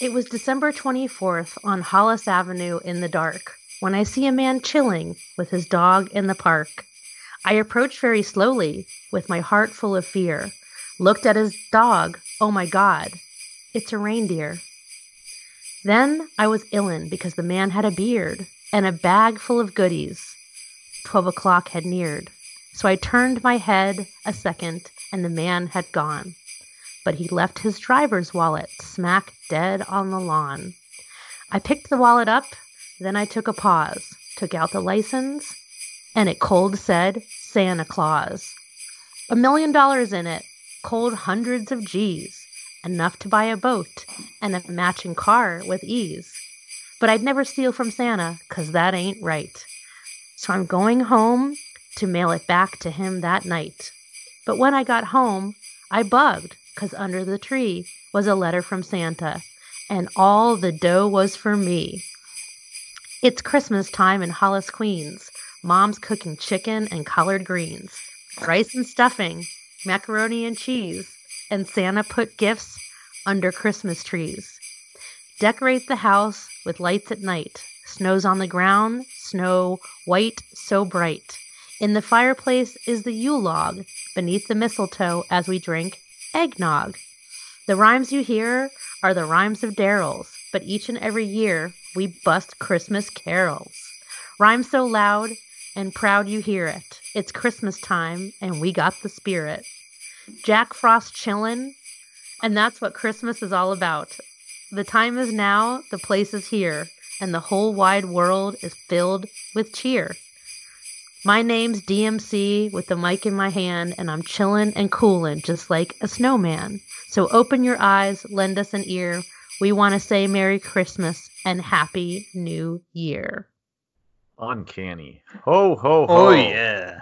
It was December 24th on Hollis Avenue in the dark when I see a man chilling with his dog in the park. I approached very slowly with my heart full of fear, looked at his dog. Oh my God, it's a reindeer. Then I was illin because the man had a beard and a bag full of goodies. Twelve o'clock had neared, so I turned my head a second and the man had gone. But he left his driver's wallet smack dead on the lawn. I picked the wallet up, then I took a pause, took out the license, and it cold said Santa Claus. A million dollars in it, cold hundreds of G's enough to buy a boat and a matching car with ease. But I'd never steal from Santa, 'cause that ain't right. So I'm going home to mail it back to him that night. But when I got home, I bugged, 'cause under the tree was a letter from Santa, and all the dough was for me. It's Christmas time in Hollis, Queens. Mom's cooking chicken and collard greens, rice and stuffing, macaroni and cheese, and Santa put gifts under Christmas trees. Decorate the house with lights at night. Snow's on the ground, snow white so bright. In the fireplace is the Yule log, beneath the mistletoe as we drink eggnog. The rhymes you hear are the rhymes of Daryl's, but each and every year we bust Christmas carols. Rhyme so loud and proud you hear it. It's Christmas time and we got the spirit. Jack Frost chillin', and that's what Christmas is all about. The time is now, the place is here, and the whole wide world is filled with cheer. My name's DMC with the mic in my hand, and I'm chillin' and coolin' just like a snowman. So open your eyes, lend us an ear. We want to say Merry Christmas and Happy New Year. Uncanny. Ho, ho, ho. Oh yeah.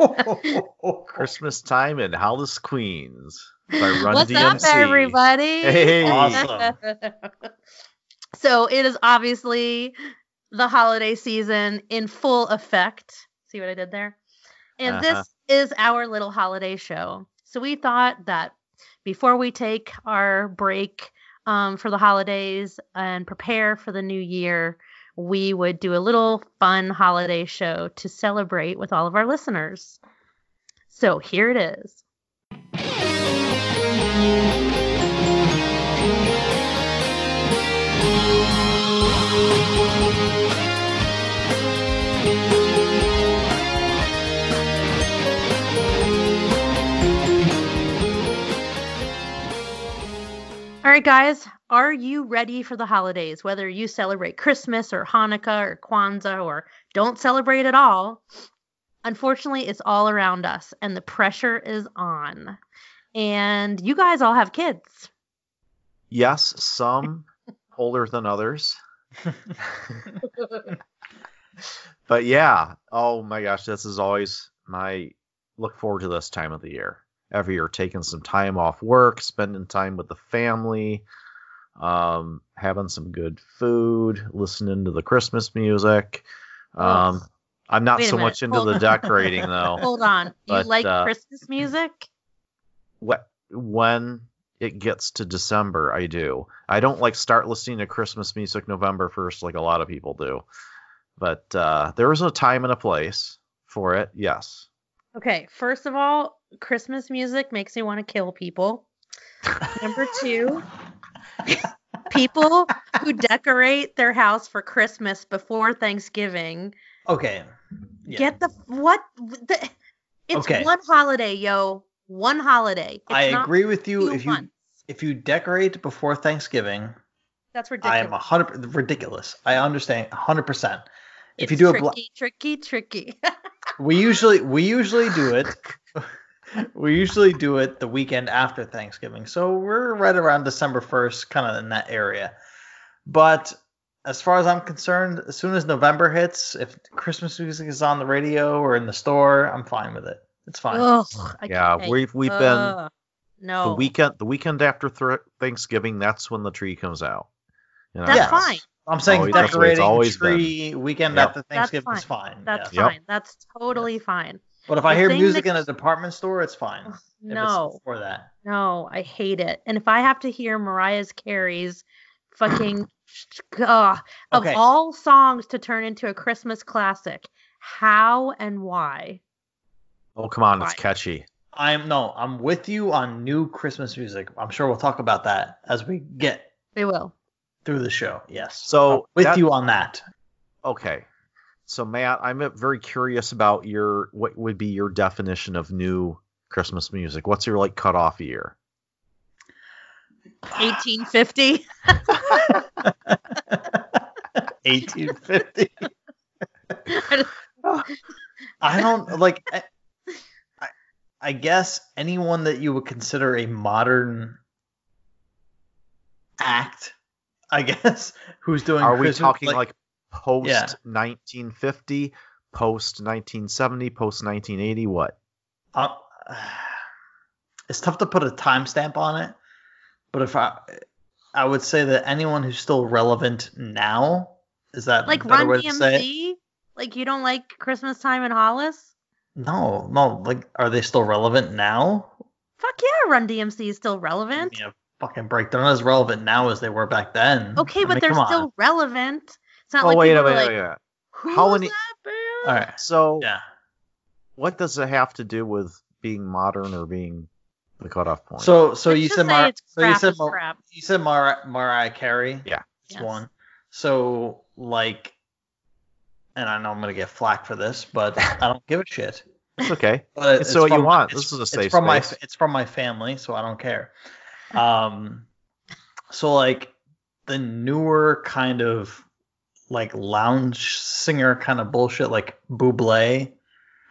Christmas time in Hollis, Queens by Run What's DMC. up, everybody? Hey. Awesome. so it is obviously the holiday season in full effect. See what I did there? And Uh-huh. this is our little holiday show. So we thought that before we take our break um, for the holidays and prepare for the new year, we would do a little fun holiday show to celebrate with all of our listeners. So here it is. All right, guys, are you ready for the holidays? Whether you celebrate Christmas or Hanukkah or Kwanzaa or don't celebrate at all, unfortunately, it's all around us and the pressure is on. And you guys all have kids. Yes, some older than others. But yeah, oh my gosh, this is always my look forward to this time of the year. Every year, taking some time off work, spending time with the family, um, having some good food, listening to the Christmas music. Um, I'm not Wait so much into hold the on. decorating though. Hold on. You like uh, Christmas music? Wh- when it gets to December, I do. I don't like start listening to Christmas music November 1st like a lot of people do. But uh, there is a time and a place for it, yes. Okay, first of all, Christmas music makes me want to kill people. Number two, people who decorate their house for Christmas before Thanksgiving Okay. Yeah. get the what? The, it's Okay. one holiday, yo. One holiday. It's I agree with you. If you months. if you decorate before Thanksgiving, That's ridiculous. I am a hundred ridiculous. I understand a hundred percent. If you do a tricky, tricky, tricky. we usually we usually do it. we usually do it the weekend after Thanksgiving, so we're right around December first, kind of in that area. But as far as I'm concerned, as soon as November hits, if Christmas music is on the radio or in the store, I'm fine with it. It's fine. Ugh, yeah, we've we've been no. the weekend the weekend after th- Thanksgiving, that's when the tree comes out. You know? That's Yes. fine. I'm saying Always- that's the way it's decorating always the tree weekend Yep. after That's Thanksgiving is fine. That's Yep. fine. That's totally fine. But if I hear music that- in a department store, it's fine. If No, it's before that. no, I hate it. And if I have to hear Mariah Carey's fucking uh, of Okay. all songs to turn into a Christmas classic, how and why? Oh come on, it's catchy. I'm no, I'm with you on new Christmas music. I'm sure we'll talk about that as we get We will. through the show. Yes. So, I'm with that- you on that. Okay. So Matt, I'm very curious about your what would be your definition of new Christmas music. What's your like cutoff year? 1850. 1850. I don't like. I, I, I guess anyone that you would consider a modern act, I guess, who's doing. Are we Christmas- talking like, post Yeah. 1950, post 1970, post 1980? What? Uh, it's tough to put a timestamp on it, but if I, I would say that anyone who's still relevant now is that like a better Run way to say? DMC? Like you don't like Christmas time in Hollis? No, no. Like, are they still relevant now? Fuck yeah, Run DMC is still relevant. Yeah, fucking break. They're not as relevant now as they were back then. Okay, I but mean, they're come on. still relevant. It's not Oh like wait, people wait, are wait, like, wait. Who How many- that band? All right. So Yeah. what does it have to do with being modern or being the cutoff point? So, so Let's you said say Mar- it's so you said Mar- you said Mar- Mariah Carey. Yeah. It's Yes. one. So like, and I know I'm gonna get flack for this, but I don't give a shit. it's okay. But It's what you want. it's- This is a it's safe from my space. it's from my family, so I don't care. Um, so like the newer kind of like lounge singer kind of bullshit, like Buble,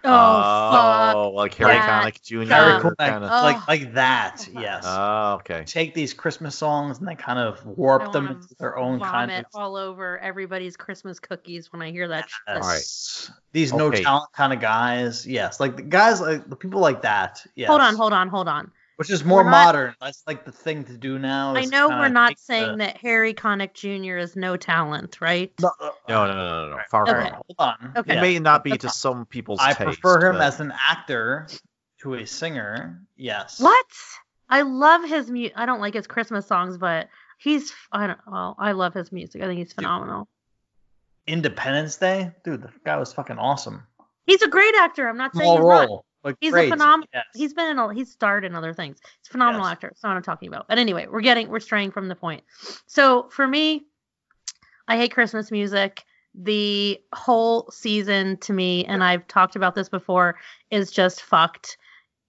oh, oh, fuck. Oh, like Harry that. Connick Jr. Yeah. Very kind of. Oh. like like that. Yes. Oh, okay. Take these Christmas songs and they kind of warp them into their own kind of all over everybody's Christmas cookies when I hear that shit. All right. Yes. These no talent kind of guys. Yes. Like the guys like the people like that. Yes. Hold on, hold on, hold on. Which is more not- modern. That's like the thing to do now. I know we're not saying the- that Harry Connick Jr. is no talent, right? No, uh, No, no, no, no, no. Far Okay. from. it. Hold on. Okay. It Yeah. may not be That's to all. some people's I taste. prefer him but- as an actor to a singer. Yes. What? I love his music. I don't like his Christmas songs, but he's I don't well, I love his music. I think he's phenomenal. Independence Day, dude. The guy was fucking awesome. He's a great actor. I'm not saying Small he's not. Role, He's great. a phenomenal. Yes. He's been in. A, he's starred in other things. He's a phenomenal Yes. actor. That's not what I'm talking about. But anyway, we're getting we're straying from the point. So for me, I hate Christmas music. The whole season to me, and I've talked about this before, is just fucked.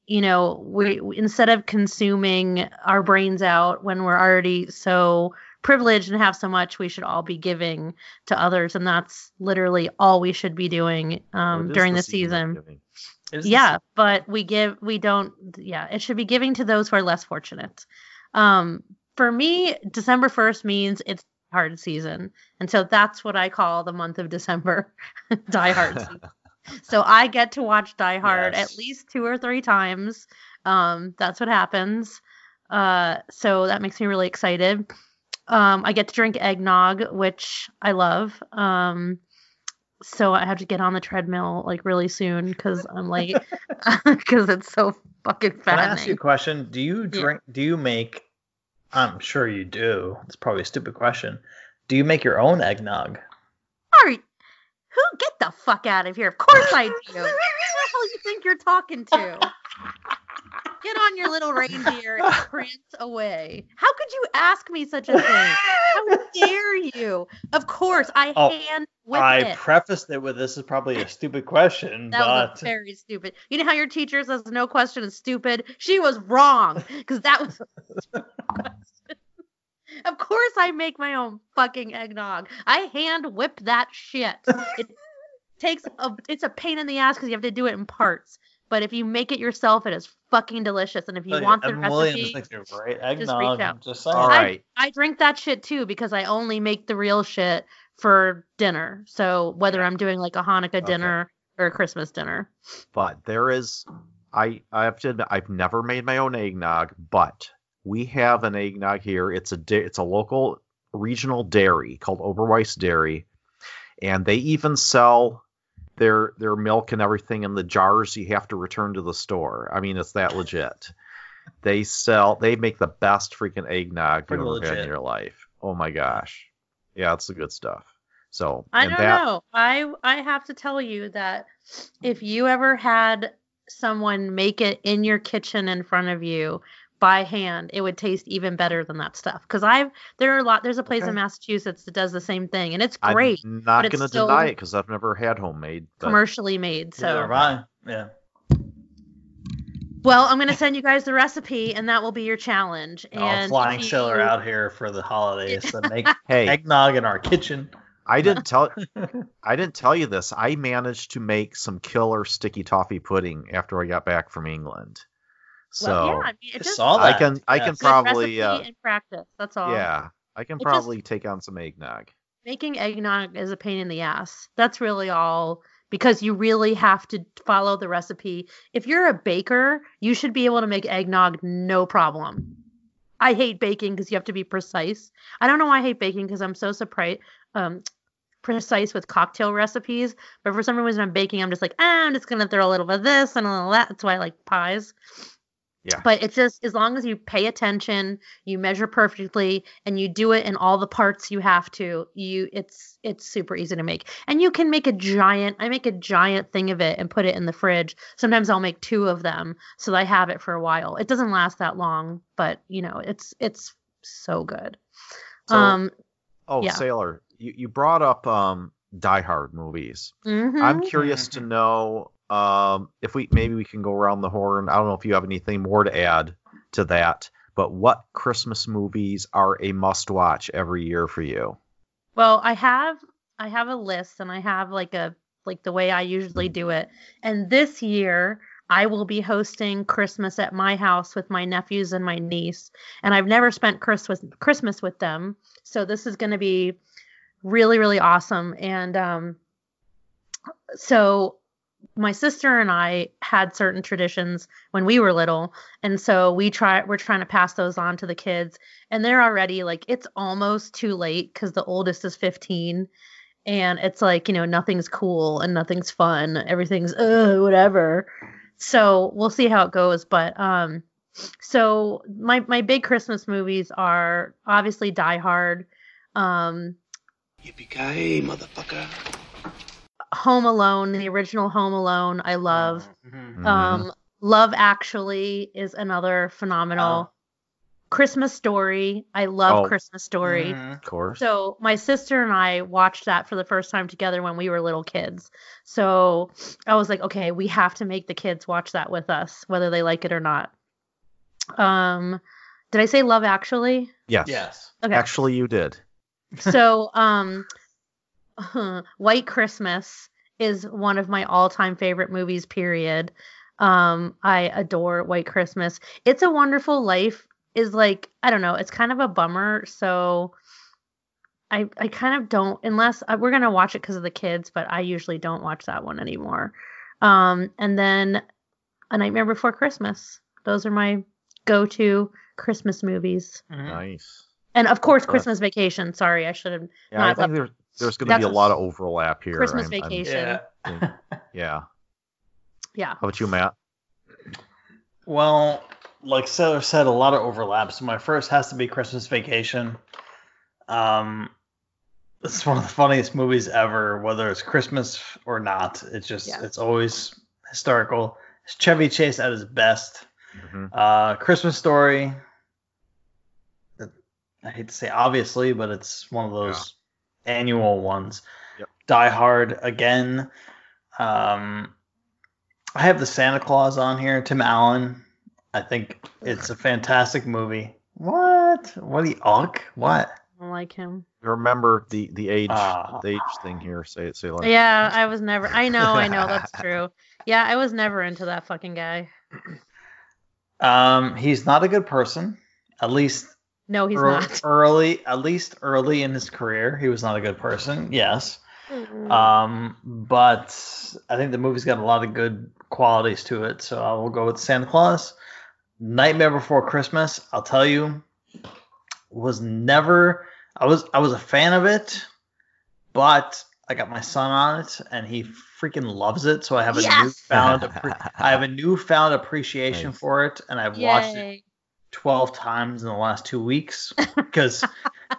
You know, we we- instead of consuming our brains out when we're already so privileged and have so much, we should all be giving to others, and that's literally all we should be doing um, during the, of season. giving. It is the Yeah, but we give we don't yeah, it should be giving to those who are less fortunate. Um for me, December 1st means it's hard season. And so that's what I call the month of December, Die Hard season. So I get to watch Die Hard Yes. at least two or three times. Um that's what happens. Uh so that makes me really excited. Um I get to drink eggnog, which I love. Um so I have to get on the treadmill like really soon because I'm late because it's so fucking Can I ask you a question? Do you drink? Do you make? I'm sure you do. It's probably a stupid question. Do you make your own eggnog? Are you- who get the fuck out of here? Of course I do. Who the hell you think you're talking to? Get on your little reindeer and prance away. How could you ask me such a thing? How dare you? Of course, I Oh, hand whip I it. prefaced it with this is probably a stupid question, That but a very stupid. You know how your teacher says no question is stupid? She was wrong because that was. a stupid question. of course, I make my own fucking eggnog. I hand whip that shit. It takes a. It's a pain in the ass because you have to do it in parts. But if you make it yourself, it is fucking delicious. And if you want the Evan Williams recipe, makes a great reach eggnog. out. I'm just saying. All I- I drink that shit too because I only make the real shit for dinner. So whether I'm doing like a Hanukkah dinner or a Christmas dinner. but there is I I have to admit I've never made my own eggnog, but we have an eggnog here. It's a it's a local regional dairy called Oberweis Dairy, and they even sell their their milk and everything in the jars you have to return to the store. I mean, it's that legit. They sell. They make the best freaking eggnog Pretty you've ever had in your life. Oh my gosh, yeah, it's the good stuff. So I don't that, know. I I have to tell you that if you ever had someone make it in your kitchen in front of you by hand, it would taste even better than that stuff. Because I've there are a lot. There's a place Okay. in Massachusetts that does the same thing, and it's great, I'm not gonna deny it because I've never had homemade. But commercially made. So Neither have I. Yeah. well, I'm gonna send you guys the recipe, and that will be your challenge. All And flying if sailor you- out here for the holidays to make hey, eggnog in our kitchen. I didn't tell I didn't tell you this. I managed to make some killer sticky toffee pudding after I got back from England. So Well, yeah, I mean, it I just I that. can I yes. can probably recipe uh, and practice. That's all. yeah I can It just- probably take on some eggnog. making eggnog is a pain in the ass. That's really all because you really have to follow the recipe. If you're a baker, you should be able to make eggnog no problem. I hate baking because you have to be precise. I don't know why I hate baking because I'm so surprised um precise with cocktail recipes, but for some reason I'm baking, I'm just like, ah, I'm just gonna throw a little bit of this and a little of that. That's why I like pies. Yeah. But it's just as long as you pay attention, you measure perfectly, and you do it in all the parts you have to, you it's it's super easy to make. And you can make a giant I make a giant thing of it and put it in the fridge. Sometimes I'll make two of them so that I have it for a while. It doesn't last that long, but you know, it's it's so good. So, um oh, yeah. Sailor, you, you brought up um Die Hard movies. mhm. I'm curious to know um, if we maybe we can go around the horn. I don't know if you have anything more to add to that, but what Christmas movies are a must watch every year for you? Well, I have I have a list and I have like a like the way I usually do it. And this year I will be hosting Christmas at my house with my nephews and my niece. And I've never spent Christmas Christmas with them. So this is going to be really really awesome and um so my sister and I had certain traditions when we were little and so we try we're trying to pass those on to the kids and they're already like it's almost too late because the oldest is 15 and it's like you know nothing's cool and nothing's fun everything's whatever so we'll see how it goes but um so my my big christmas movies are obviously die hard um Yippee-ki-yay, motherfucker. Home alone the original home alone i love Mhm. Mhm. um love actually is another phenomenal christmas story i love Oh. christmas story Mhm. of course. So my sister and I watched that for the first time together when we were little kids. So I was like, okay, we have to make the kids watch that with us, whether they like it or not. Um, did I say Love Actually? yes. Yes. Okay. Actually, you did. so um, White Christmas is one of my all-time favorite movies. Period. Um, I adore White Christmas. It's a Wonderful Life is like I don't know. It's kind of a bummer. So I I kind of don't unless I, we're gonna watch it because of the kids, but I usually don't watch that one anymore. Um, and then A Nightmare Before Christmas. Those are my go-to Christmas movies. Mhm. Nice. And of course, Sure. Christmas Vacation. Sorry, I should have. Yeah, Not I think the- there, there's going to be a a lot of overlap here. Christmas I'm- I'm- Vacation. Yeah. yeah. Yeah. How about you, Matt? Well, like Sailor said, a lot of overlaps. My first has to be Christmas Vacation. Um, it's one of the funniest movies ever, whether it's Christmas or not. It's just, Yeah. it's always historical. It's Chevy Chase at his best. Mhm. Uh, Christmas Story. I hate to say obviously, but it's one of those annual ones. Yep. Die Hard again. Um, I have the Santa Claus on here, Tim Allen. I think it's a fantastic movie. What? What do you? What? I don't like him. Remember the the age Ah. the age thing here. Say it, Sailor. Yeah, I was never. I know, I know, that's true. Yeah, I was never into that fucking guy. Um, he's not a good person. At least No, he's ear- not. early. At least early in his career, he was not a good person. Yes. Um, but I think the movie's got a lot of good qualities to it, so I will go with Santa Claus. Nightmare Before Christmas, I'll tell you, was never I was I was a fan of it, but I got my son on it, and he freaking loves it. So I have a Yes! newfound I have a newfound appreciation Nice. for it, and I've watched it Yay. 12 times in the last two weeks because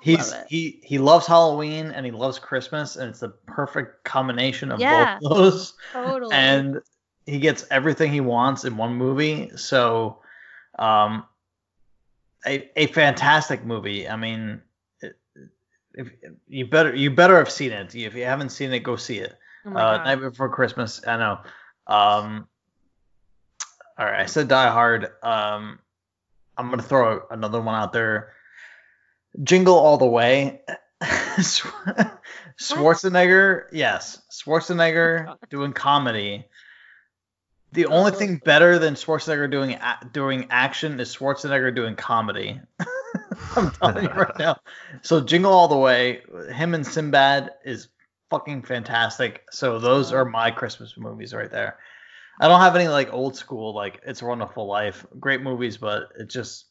he's he he loves Halloween and he loves Christmas, and it's the perfect combination of Yeah. both of those. Totally. And he gets everything he wants in one movie. So, um, a a fantastic movie. I mean, it, if you better you better have seen it. If you haven't seen it, go see it. oh Uh, Night Before Christmas. I know. Um, all right, I said Die Hard. Um, I'm gonna throw another one out there. Jingle All the Way. Schwarzenegger, yes, Schwarzenegger doing comedy. The only thing better than Schwarzenegger doing a- doing action is Schwarzenegger doing comedy. I'm telling you right now. So Jingle All the Way, him and Sinbad is fucking fantastic. So those are my Christmas movies right there. I don't have any like old school like It's a Wonderful Life, great movies, but it just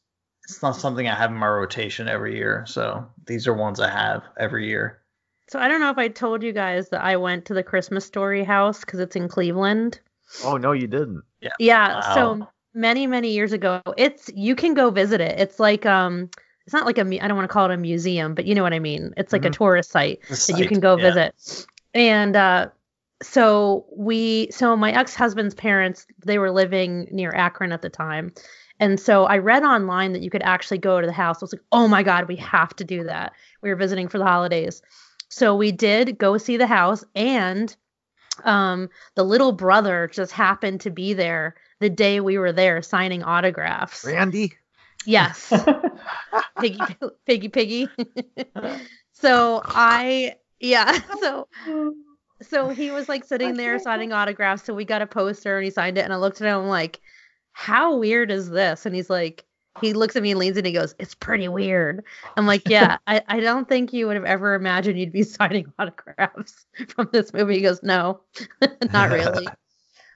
it's not something I have in my rotation every year. So these are ones I have every year. So I don't know if I told you guys that I went to the Christmas Story house because it's in Cleveland. oh no, you didn't. Yeah, Wow. so many many years ago, it's you can go visit it. It's like um, it's not like a mu- I don't want to call it a museum, but you know what I mean. It's like a Mhm. tourist site The that you can go yeah. visit. And uh, so we, so my ex husband's parents, they were living near Akron at the time. And so I read online that you could actually go to the house. I was like, oh my God, we have to do that. We were visiting for the holidays. So we did go see the house, and um, the little brother just happened to be there the day we were there signing autographs. Randy. Yes. piggy, piggy, piggy. so I, yeah. So, so he was like sitting there signing autographs. So we got a poster and he signed it. And I looked at him I'm like, how weird is this? And he's like, he looks at me and leans and he goes, it's pretty weird. I'm like, yeah, I, I don't think you would have ever imagined you'd be signing autographs from this movie. He goes, no, not really.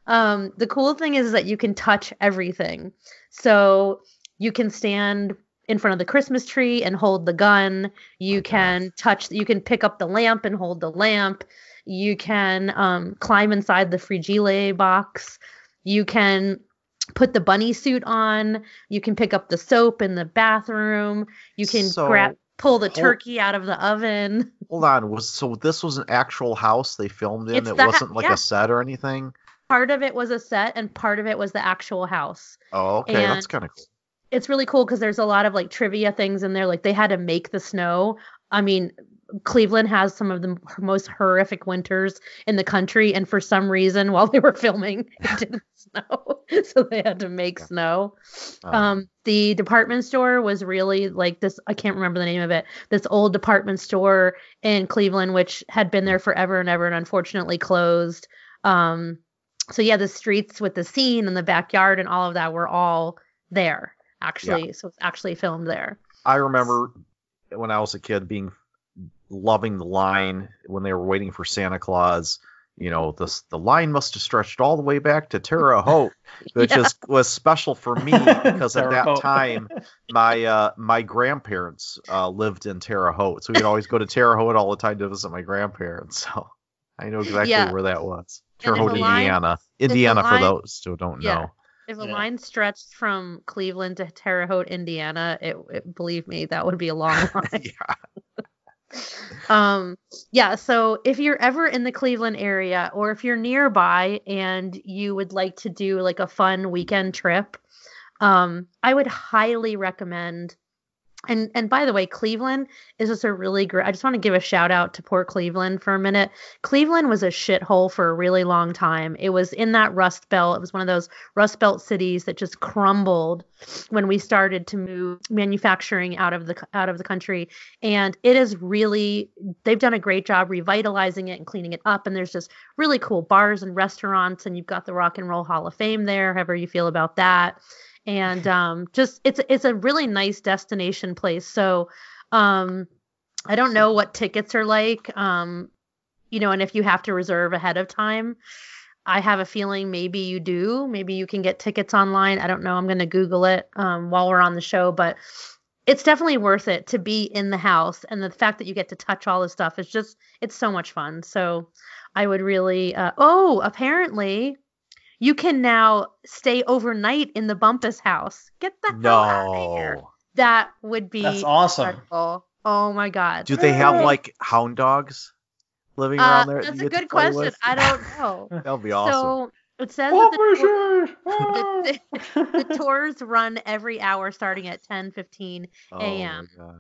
um, the cool thing is that you can touch everything. So you can stand in front of the Christmas tree and hold the gun. You can touch, you can pick up the lamp and hold the lamp. You can um, climb inside the frigile box. You can put the bunny suit on. You can pick up the soap in the bathroom. You can So, grab, pull the hold- turkey out of the oven. Hold on. Was so this was an actual house they filmed in? It's it the wasn't like yeah. a set or anything. Part of it was a set, and part of it was the actual house. Oh, okay, that's kind of cool. it's really cool because there's a lot of like trivia things in there. Like they had to make the snow. I mean, Cleveland has some of the most horrific winters in the country, and for some reason, while they were filming, it didn't snow, so they had to make Yeah. snow. Oh. Um, the department store was really like this. I can't remember the name of it. This old department store in Cleveland, which had been there forever and ever, and unfortunately closed. Um, so yeah, the streets with the scene and the backyard and all of that were all there actually. So it's actually filmed there. I remember when I was a kid being loving the line when they were waiting for Santa Claus. You know, this the line must have stretched all the way back to Terre Haute, which Yeah. is was special for me because at that Haute. time my uh, my grandparents uh, lived in Terre Haute, so we'd always go to Terre Haute all the time to visit my grandparents. So I know exactly Yeah. where that was. Terre Haute, Indiana. a Indiana for line- those who don't Yeah. know. If a Yeah. line stretched from Cleveland to Terre Haute, Indiana, it, it believe me, that would be a long line. yeah. Um yeah so if you're ever in the cleveland area or if you're nearby and you would like to do like a fun weekend trip um i would highly recommend and and by the way cleveland is just a really great i just want to give a shout out to port cleveland for a minute. Cleveland was a shithole for a really long time. It was in that rust belt it was one of those rust belt cities that just crumbled when we started to move manufacturing out of the out of the country. And it is really they've done a great job revitalizing it and cleaning it up and there's just really cool bars and restaurants and you've got the rock and roll hall of fame there however you feel about that and um, just it's it's a really nice destination place. So um, i don't know what tickets are like um, you know and if you have to reserve ahead of time. I have a feeling maybe you do. Maybe you can get tickets online. I don't know. I'm going to google it um, while we're on the show but it's definitely worth it to be in the house. And the fact that you get to touch all this stuff is just it's so much fun. So i would really uh, oh apparently you can now stay overnight in the bumpus house get the hell out of here No. that would be That's awesome. incredible. oh my god Do they have like hound dogs living uh, around there? that's you a good question with? i don't know That'll be awesome. so it says that the, tour- Officers! the, the tours run every hour starting at 10 15 oh AM. my gosh.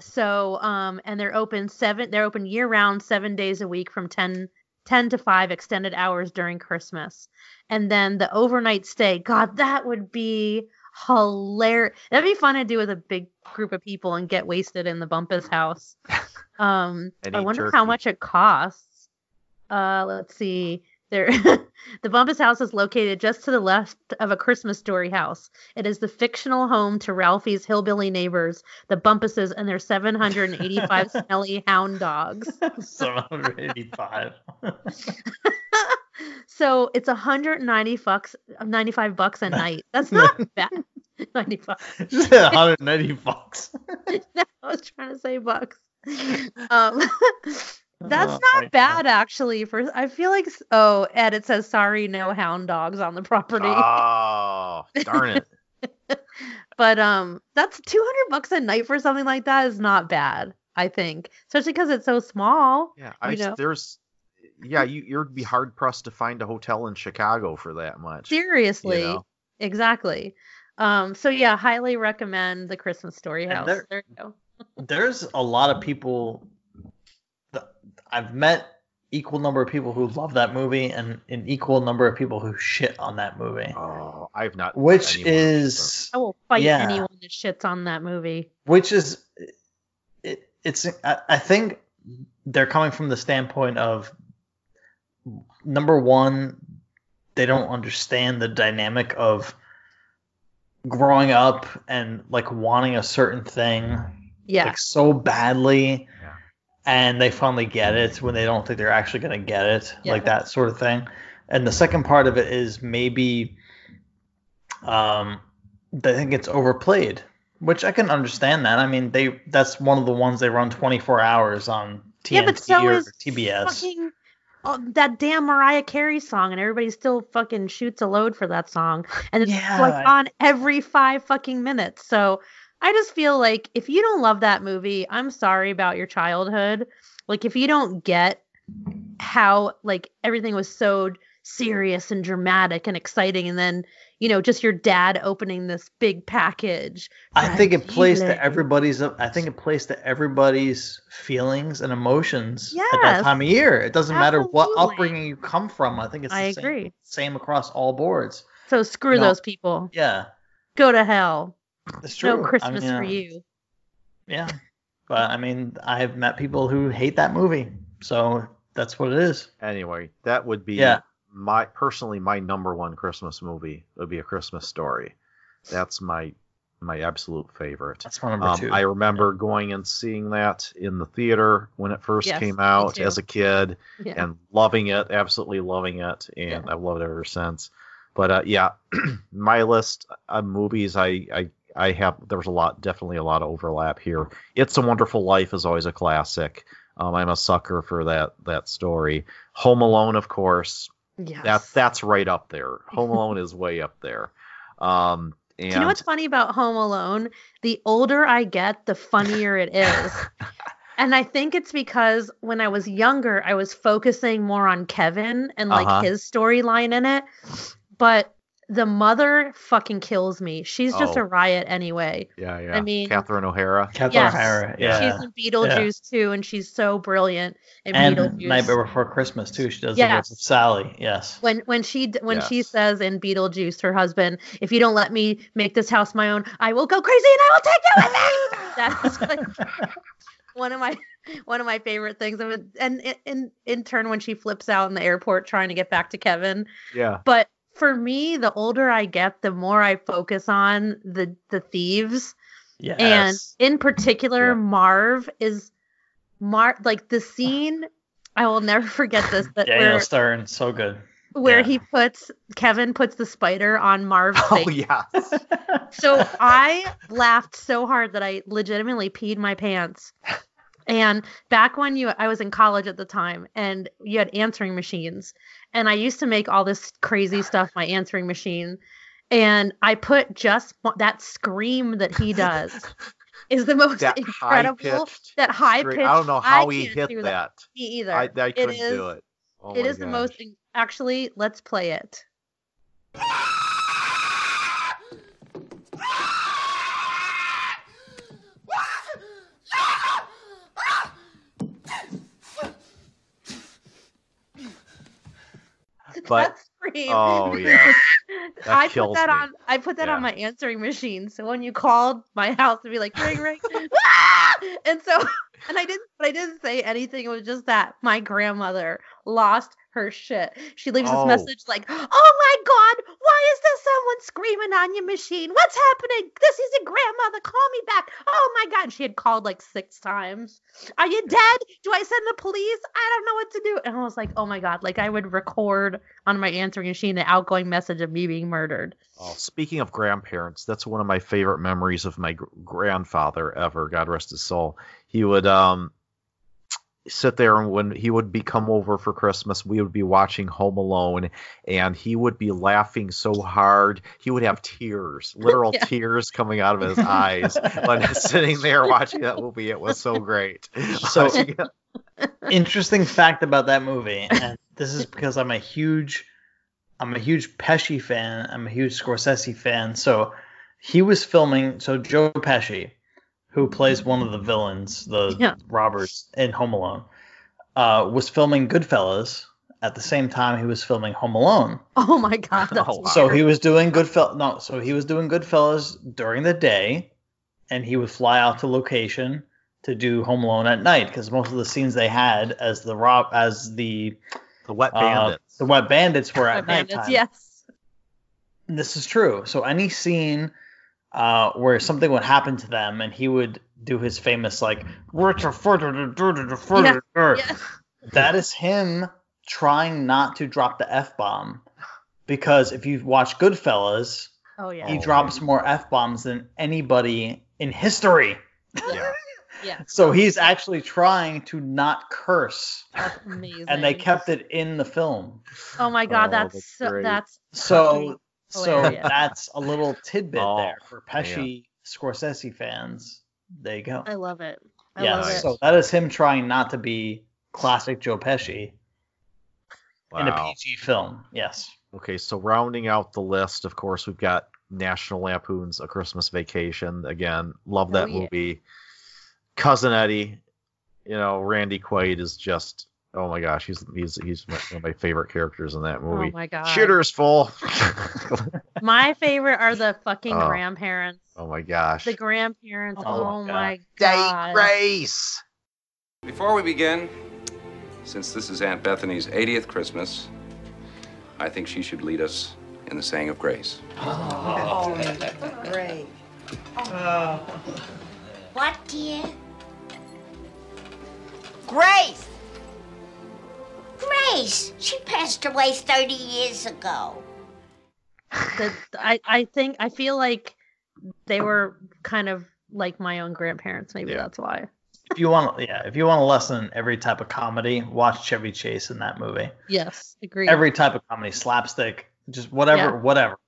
So, um, and they're open seven, they're open year round, seven days a week from 10, 10 to five extended hours during Christmas. And then the overnight stay, God, that would be hilarious. That'd be fun to do with a big group of people and get wasted in the Bumpus house. Um, I wonder how much it costs. Uh, let's see. There, the Bumpus house is located just to the left of a Christmas story house. It is the fictional home to Ralphie's hillbilly neighbors, the Bumpuses, and their 785 smelly hound dogs. 785. so it's 190 bucks, 95 bucks a night. That's not bad. 95. Just said 190 bucks. No, I was trying to say bucks. Um, that's Oh, not my bad actually. For I feel like oh, Ed, it says sorry, no hound dogs on the property. Oh, darn it. but um, that's 200 bucks a night for something like that is not bad. I think, especially because it's so small. Yeah, I You know? there's yeah, you you'd be hard pressed to find a hotel in Chicago for that much. Seriously, know? exactly. Um, so yeah, highly recommend the Christmas Story House. there- There you go. There's a lot of people. That I've met equal number of people who love that movie and an equal number of people who shit on that movie. Oh, I've not. Which is I will fight Yeah. anyone that shits on that movie. which is it, it's I, I think they're coming from the standpoint of number one they don't understand the dynamic of growing up and like wanting a certain thing Yeah, like so badly Yeah. And they finally get it when they don't think they're actually going to get it Yeah. like that sort of thing and the second part of it is maybe um they think it's overplayed which i can understand that i mean they that's one of the ones they run 24 hours on TNT yeah, but so or is tbs fucking oh, that damn Mariah Carey song, and everybody still fucking shoots a load for that song, and it's Yeah, like on every five fucking minutes. So I just feel like if you don't love that movie, I'm sorry about your childhood. Like if you don't get how like everything was so serious and dramatic and exciting, and then you know just your dad opening this big package. I think it plays to everybody's. I think it plays to everybody's feelings and emotions at that time of year. It doesn't matter what upbringing you come from. I think it's the I same, agree. same across all boards. So screw No. those people. Yeah, Go to hell. It's true. No I Christmas mean, for uh, you. Yeah, but I mean, I've met people who hate that movie, so that's what it is. Anyway, that would be Yeah. my personally my number one Christmas movie It would be a Christmas story. That's my my absolute favorite. That's my number Um, two. I remember going and seeing that in the theater when it first Yes, came out as a kid Yeah. and loving it, absolutely loving it, and Yeah. I've loved it ever since. But uh, yeah, my list of movies, I, I I have there's a lot, definitely a lot of overlap here. It's a Wonderful Life is always a classic. Um, I'm a sucker for that that story. Home Alone, of course, Yes. that that's right up there. Home Alone is way up there. Um, and Do you know what's funny about Home Alone? The older I get, the funnier it is. and I think it's because when I was younger, I was focusing more on Kevin and like Uh-huh. his storyline in it. But the mother fucking kills me. She's just Oh. a riot anyway. yeah, yeah. I mean- Catherine O'Hara. Catherine Yes. O'Hara, Yeah. yeah, She's in Beetlejuice too, and she's so brilliant in and Beetlejuice. Nightmare Before Christmas too. She does Yes. the voice of Sally. Yes. when when she d- when she says in Beetlejuice, her husband, "If you don't let me make this house my own, I will go crazy and I will take you with me." That's like one of my one of my favorite things. of. And in, in in turn, when she flips out in the airport trying to get back to Kevin. Yeah. But for me, the older I get, the more I focus on the the thieves, Yes. and in particular, Yeah. Marv is Mar like the scene. I will never forget this. But Daniel where Stern, so good. where Yeah. he puts Kevin puts the spider on Marv's Oh face. yes. So I laughed so hard that I legitimately peed my pants. And back when you I was in college at the time and you had answering machines and I used to make all this crazy stuff my answering machine and I put just that scream that he does is the most that incredible that high pitched I don't know how he can't hit do that. me either. I, I couldn't is- do it. Oh it is the most actually let's play it. But- that scream. Oh yeah. That I put that me. on I put that Yeah. on my answering machine. So when you called my house it'd be like ring ring and so and I didn't but I didn't say anything. It was just that my grandmother lost her shit. She leaves Oh. this message like, Oh my god, why is there someone screaming on your machine? What's happening? This is your grandmother. Call me back. Oh my god. She had called like six times. Are you dead? Do I send the police? I don't know what to do. And I was like, oh my god, like I would record on my answering machine an outgoing message of me being murdered. Oh, speaking of grandparents, that's one of my favorite memories of my gr- grandfather ever. God rest his soul. He would um sit there and when he would be come over for Christmas, we would be watching Home Alone, and he would be laughing so hard he would have tears, literal Yeah. tears coming out of his eyes when sitting there watching that movie. It was so great. So- Interesting fact about that movie, and this is because I'm a huge, I'm a huge Pesci fan. I'm a huge Scorsese fan. So he was filming. So Joe Pesci, who plays one of the villains, the Yeah. robbers in Home Alone, uh, was filming Goodfellas at the same time he was filming Home Alone. Oh my god, that's Oh. So he was doing Goodfellas. No, so he was doing Goodfellas during the day, and he would fly out to location to do Home Alone at night because most of the scenes they had as the rob as the the Wet uh, Bandits. the Wet Bandits were at night. nighttime. yes. This is true. So any scene uh, where something would happen to them, and he would do his famous like Yeah. Yes. that is him trying not to drop the f bomb because if you watch Goodfellas, Oh yeah. he Oh, drops more f bombs than anybody in history. yeah. Yeah. So he's actually trying to not curse, That's amazing. and they kept it in the film. Oh my god, Oh, that's that's so, great. that's So Fucking so that's a little tidbit Oh, there for Pesci Scorsese fans. There you go. I love it. I love it. So that is him trying not to be classic Joe Pesci in a PG film. Yes. Okay, so rounding out the list, of course, we've got National Lampoon's A Christmas Vacation. Again, love oh, that Oh, yeah. movie. Cousin Eddie, you know, Randy Quaid is just oh my gosh, he's he's he's one of my favorite characters in that oh movie. Oh my god. Shooter's full. My favorite are the fucking Oh. grandparents. oh my gosh. The grandparents. Oh Oh, my my Date god. race. Before we begin, since this is Aunt Bethany's 80th Christmas, I think she should lead us in the saying of grace. Oh, great. Oh. What, dear? Grace! Grace! She passed away 30 years ago. The, I I think I feel like they were kind of like my own grandparents. Maybe Yeah. that's why. If you want, yeah, if you want to lessen every type of comedy, watch Chevy Chase in that movie. Yes, agree. Every type of comedy, slapstick, just whatever, Yeah. whatever.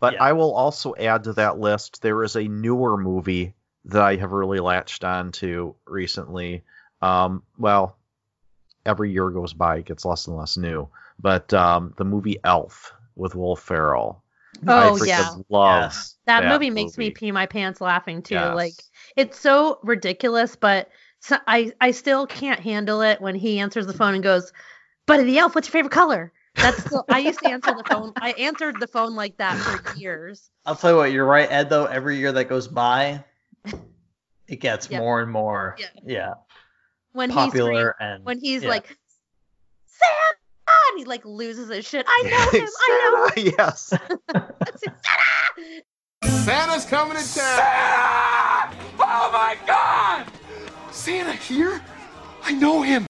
But Yeah. I will also add to that list there is a newer movie that I have really latched on to recently. Um, well, every year goes by, it gets less and less new. But um, the movie Elf with Will Ferrell. Oh freaking yeah. love Yes. That, movie makes me pee my pants laughing too. Yes. Like it's so ridiculous, but so, I I still can't handle it when he answers the phone and goes, "Buddy the elf, what's your favorite color?" That's still, I used to answer the phone. I answered the phone like that for years. I'll tell you what, you're right, Ed. Though every year that goes by, it gets Yeah. more and more, Yeah. yeah, When he's and when he's yeah. like Santa, and he like loses his shit. I know him. I know. Him. yes. Santa! Santa's coming to town. Oh my God! Santa here? I know him.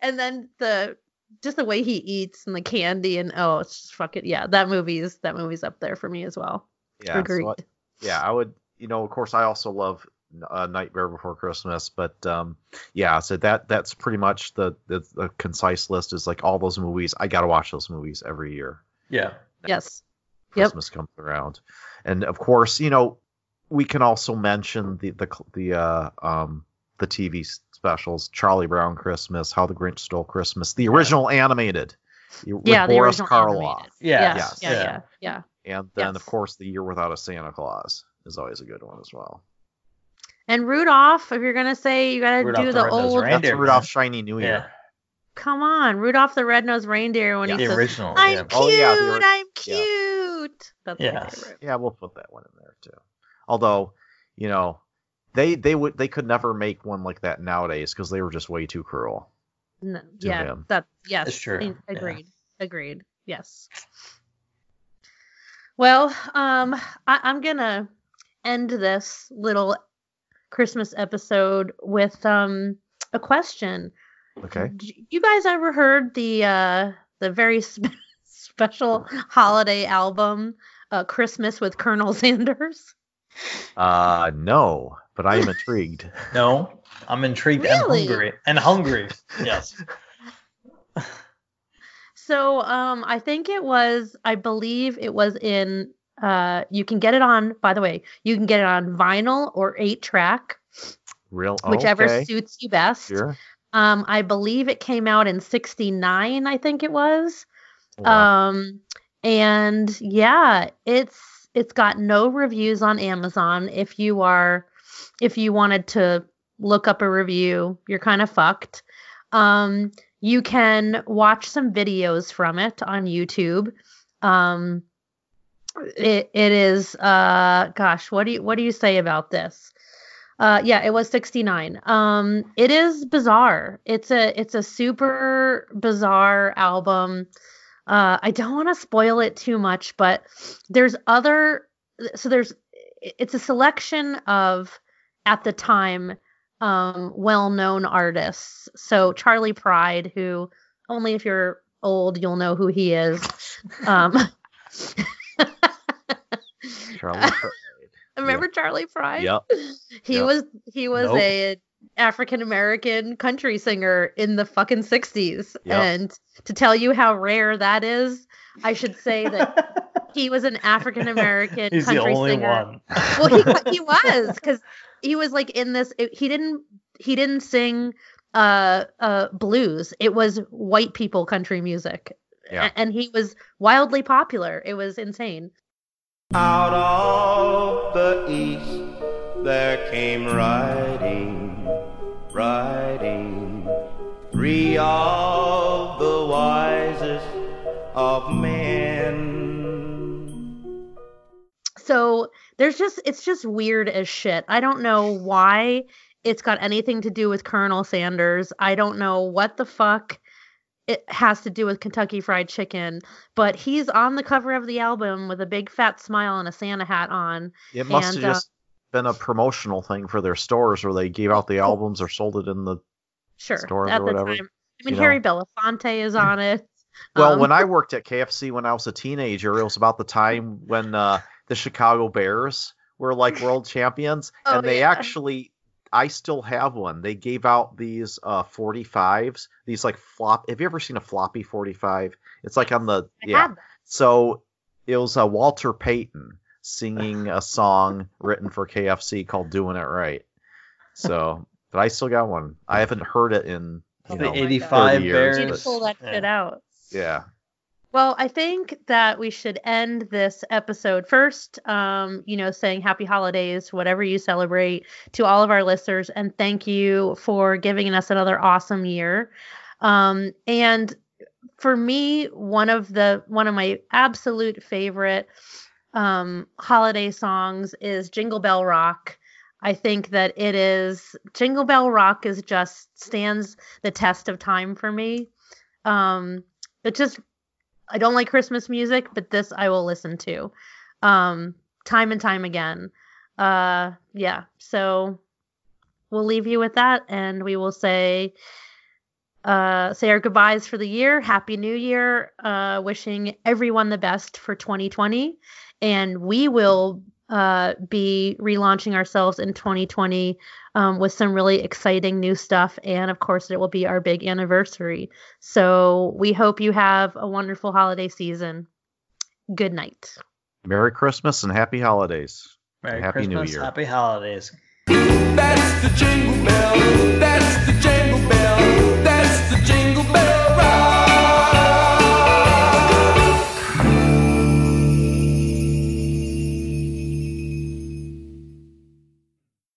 And then the just the way he eats and the candy and oh, it's just fucking yeah. That movie's that movie's up there for me as well. Yeah, so Agreed. I- yeah, I would. You know, of course, I also love uh, Nightmare Before Christmas, but um, yeah, so that that's pretty much the, the the concise list is like all those movies. I gotta watch those movies every year. Yeah. Yes. Yep. Christmas comes around, and of course, you know, we can also mention the the the uh, um the TV specials: Charlie Brown Christmas, How the Grinch Stole Christmas, the original animated. With yeah, the Boris original Karloff. Yeah. Yes, Yes. yeah, yeah, yeah. And then, Yes. of course, The Year Without a Santa Claus is always a good one as well. And Rudolph, if you're gonna say you gotta Rudolph do the the old, Reindeer. That's Rudolph's Shiny New Yeah. Year. come on, Rudolph the Red-Nosed Reindeer when Yeah. he The says, original. "I'm yeah. cute, Oh, yeah, the ori- I'm yeah. cute." That's Yeah. Yeah, we'll put that one in there too. Although, you know, they they would they could never make one like that nowadays because they were just way too cruel. No, To yeah, him. that yes, It's true, I- yeah. Agreed. Agreed. Yes. Well, um, I, I'm gonna end this little Christmas episode with um a question. Okay. D- You guys ever heard the uh the very spe- special holiday album, uh, Christmas with Colonel Sanders? Uh no, but I am intrigued. No, I'm intrigued Really? and hungry. And hungry. Yes. So um I think it was I believe it was in uh you can get it on by the way, you can get it on vinyl or 8 track, Real whichever okay. suits you best. Sure. Um I believe it came out in 69 I think it was. Wow. Um and yeah, it's it's got no reviews on Amazon. If you are if you wanted to look up a review, you're kind of fucked. Um you can watch some videos from it on YouTube. Um it it is uh gosh, what do you what do you say about this? Uh yeah, it was 69. Um it is bizarre. It's a it's a super bizarre album. Uh I don't want to spoil it too much, but there's other so there's it's a selection of at the time um well-known artists. So Charley Pride who only if you're old you'll know who he is. Um Charley Pride. Remember Charley Pride? Yep. He Yep. was he was Nope. a African American country singer in the fucking 60s. Yep. And to tell you how rare that is, I should say that he was an African American He's the country only singer. one. Well, he he was cuz he was like in this it- he didn't he didn't sing uh uh blues. It was white people country music. Yeah. A- And he was wildly popular. It was insane. Out of the east there came riding, riding, three of the wisest of men. so there's just it's just weird as shit. I don't know why it's got anything to do with Colonel Sanders. I don't know what the fuck it has to do with Kentucky Fried Chicken, but he's on the cover of the album with a big fat smile and a Santa hat on. It must And, have uh, been a promotional thing for their stores where they gave out the albums or sold it in the Sure, Stores at or the whatever, time. I mean, you Harry know. Belafonte is on it. Well, Um, when I worked at KFC when I was a teenager, it was about the time when uh, the Chicago Bears were like world champions, Oh, and they yeah. actually, I still have one. They gave out these uh, 45s, these like flop. Have you ever seen a floppy 45? It's like on the I yeah. had. So it was uh, Walter Payton singing a song written for KFC called "Doing It Right." So, but I still got one. I haven't heard it in you the know, 85 years, You need to pull that Yeah. shit out. yeah. Well, I think that we should end this episode first, um, you know, saying happy holidays, whatever you celebrate, to all of our listeners, and thank you for giving us another awesome year. Um, and for me, one of the one of my absolute favorite um, holiday songs is Jingle Bell Rock. I think that it is Jingle Bell Rock is just stands the test of time for me. Um, it just I don't like Christmas music, but this I will listen to. Um time and time again. Uh yeah. So we'll leave you with that and we will say uh, say our goodbyes for the year. Happy New Year. Uh, wishing everyone the best for 2020. And we will uh, be relaunching ourselves in 2020 um, with some really exciting new stuff. And of course, it will be our big anniversary. So we hope you have a wonderful holiday season. Good night. Merry Christmas and happy holidays. Merry happy Christmas, New Year. Happy holidays. That's the jingle bell. That's the jingle bell. That's the jingle bell.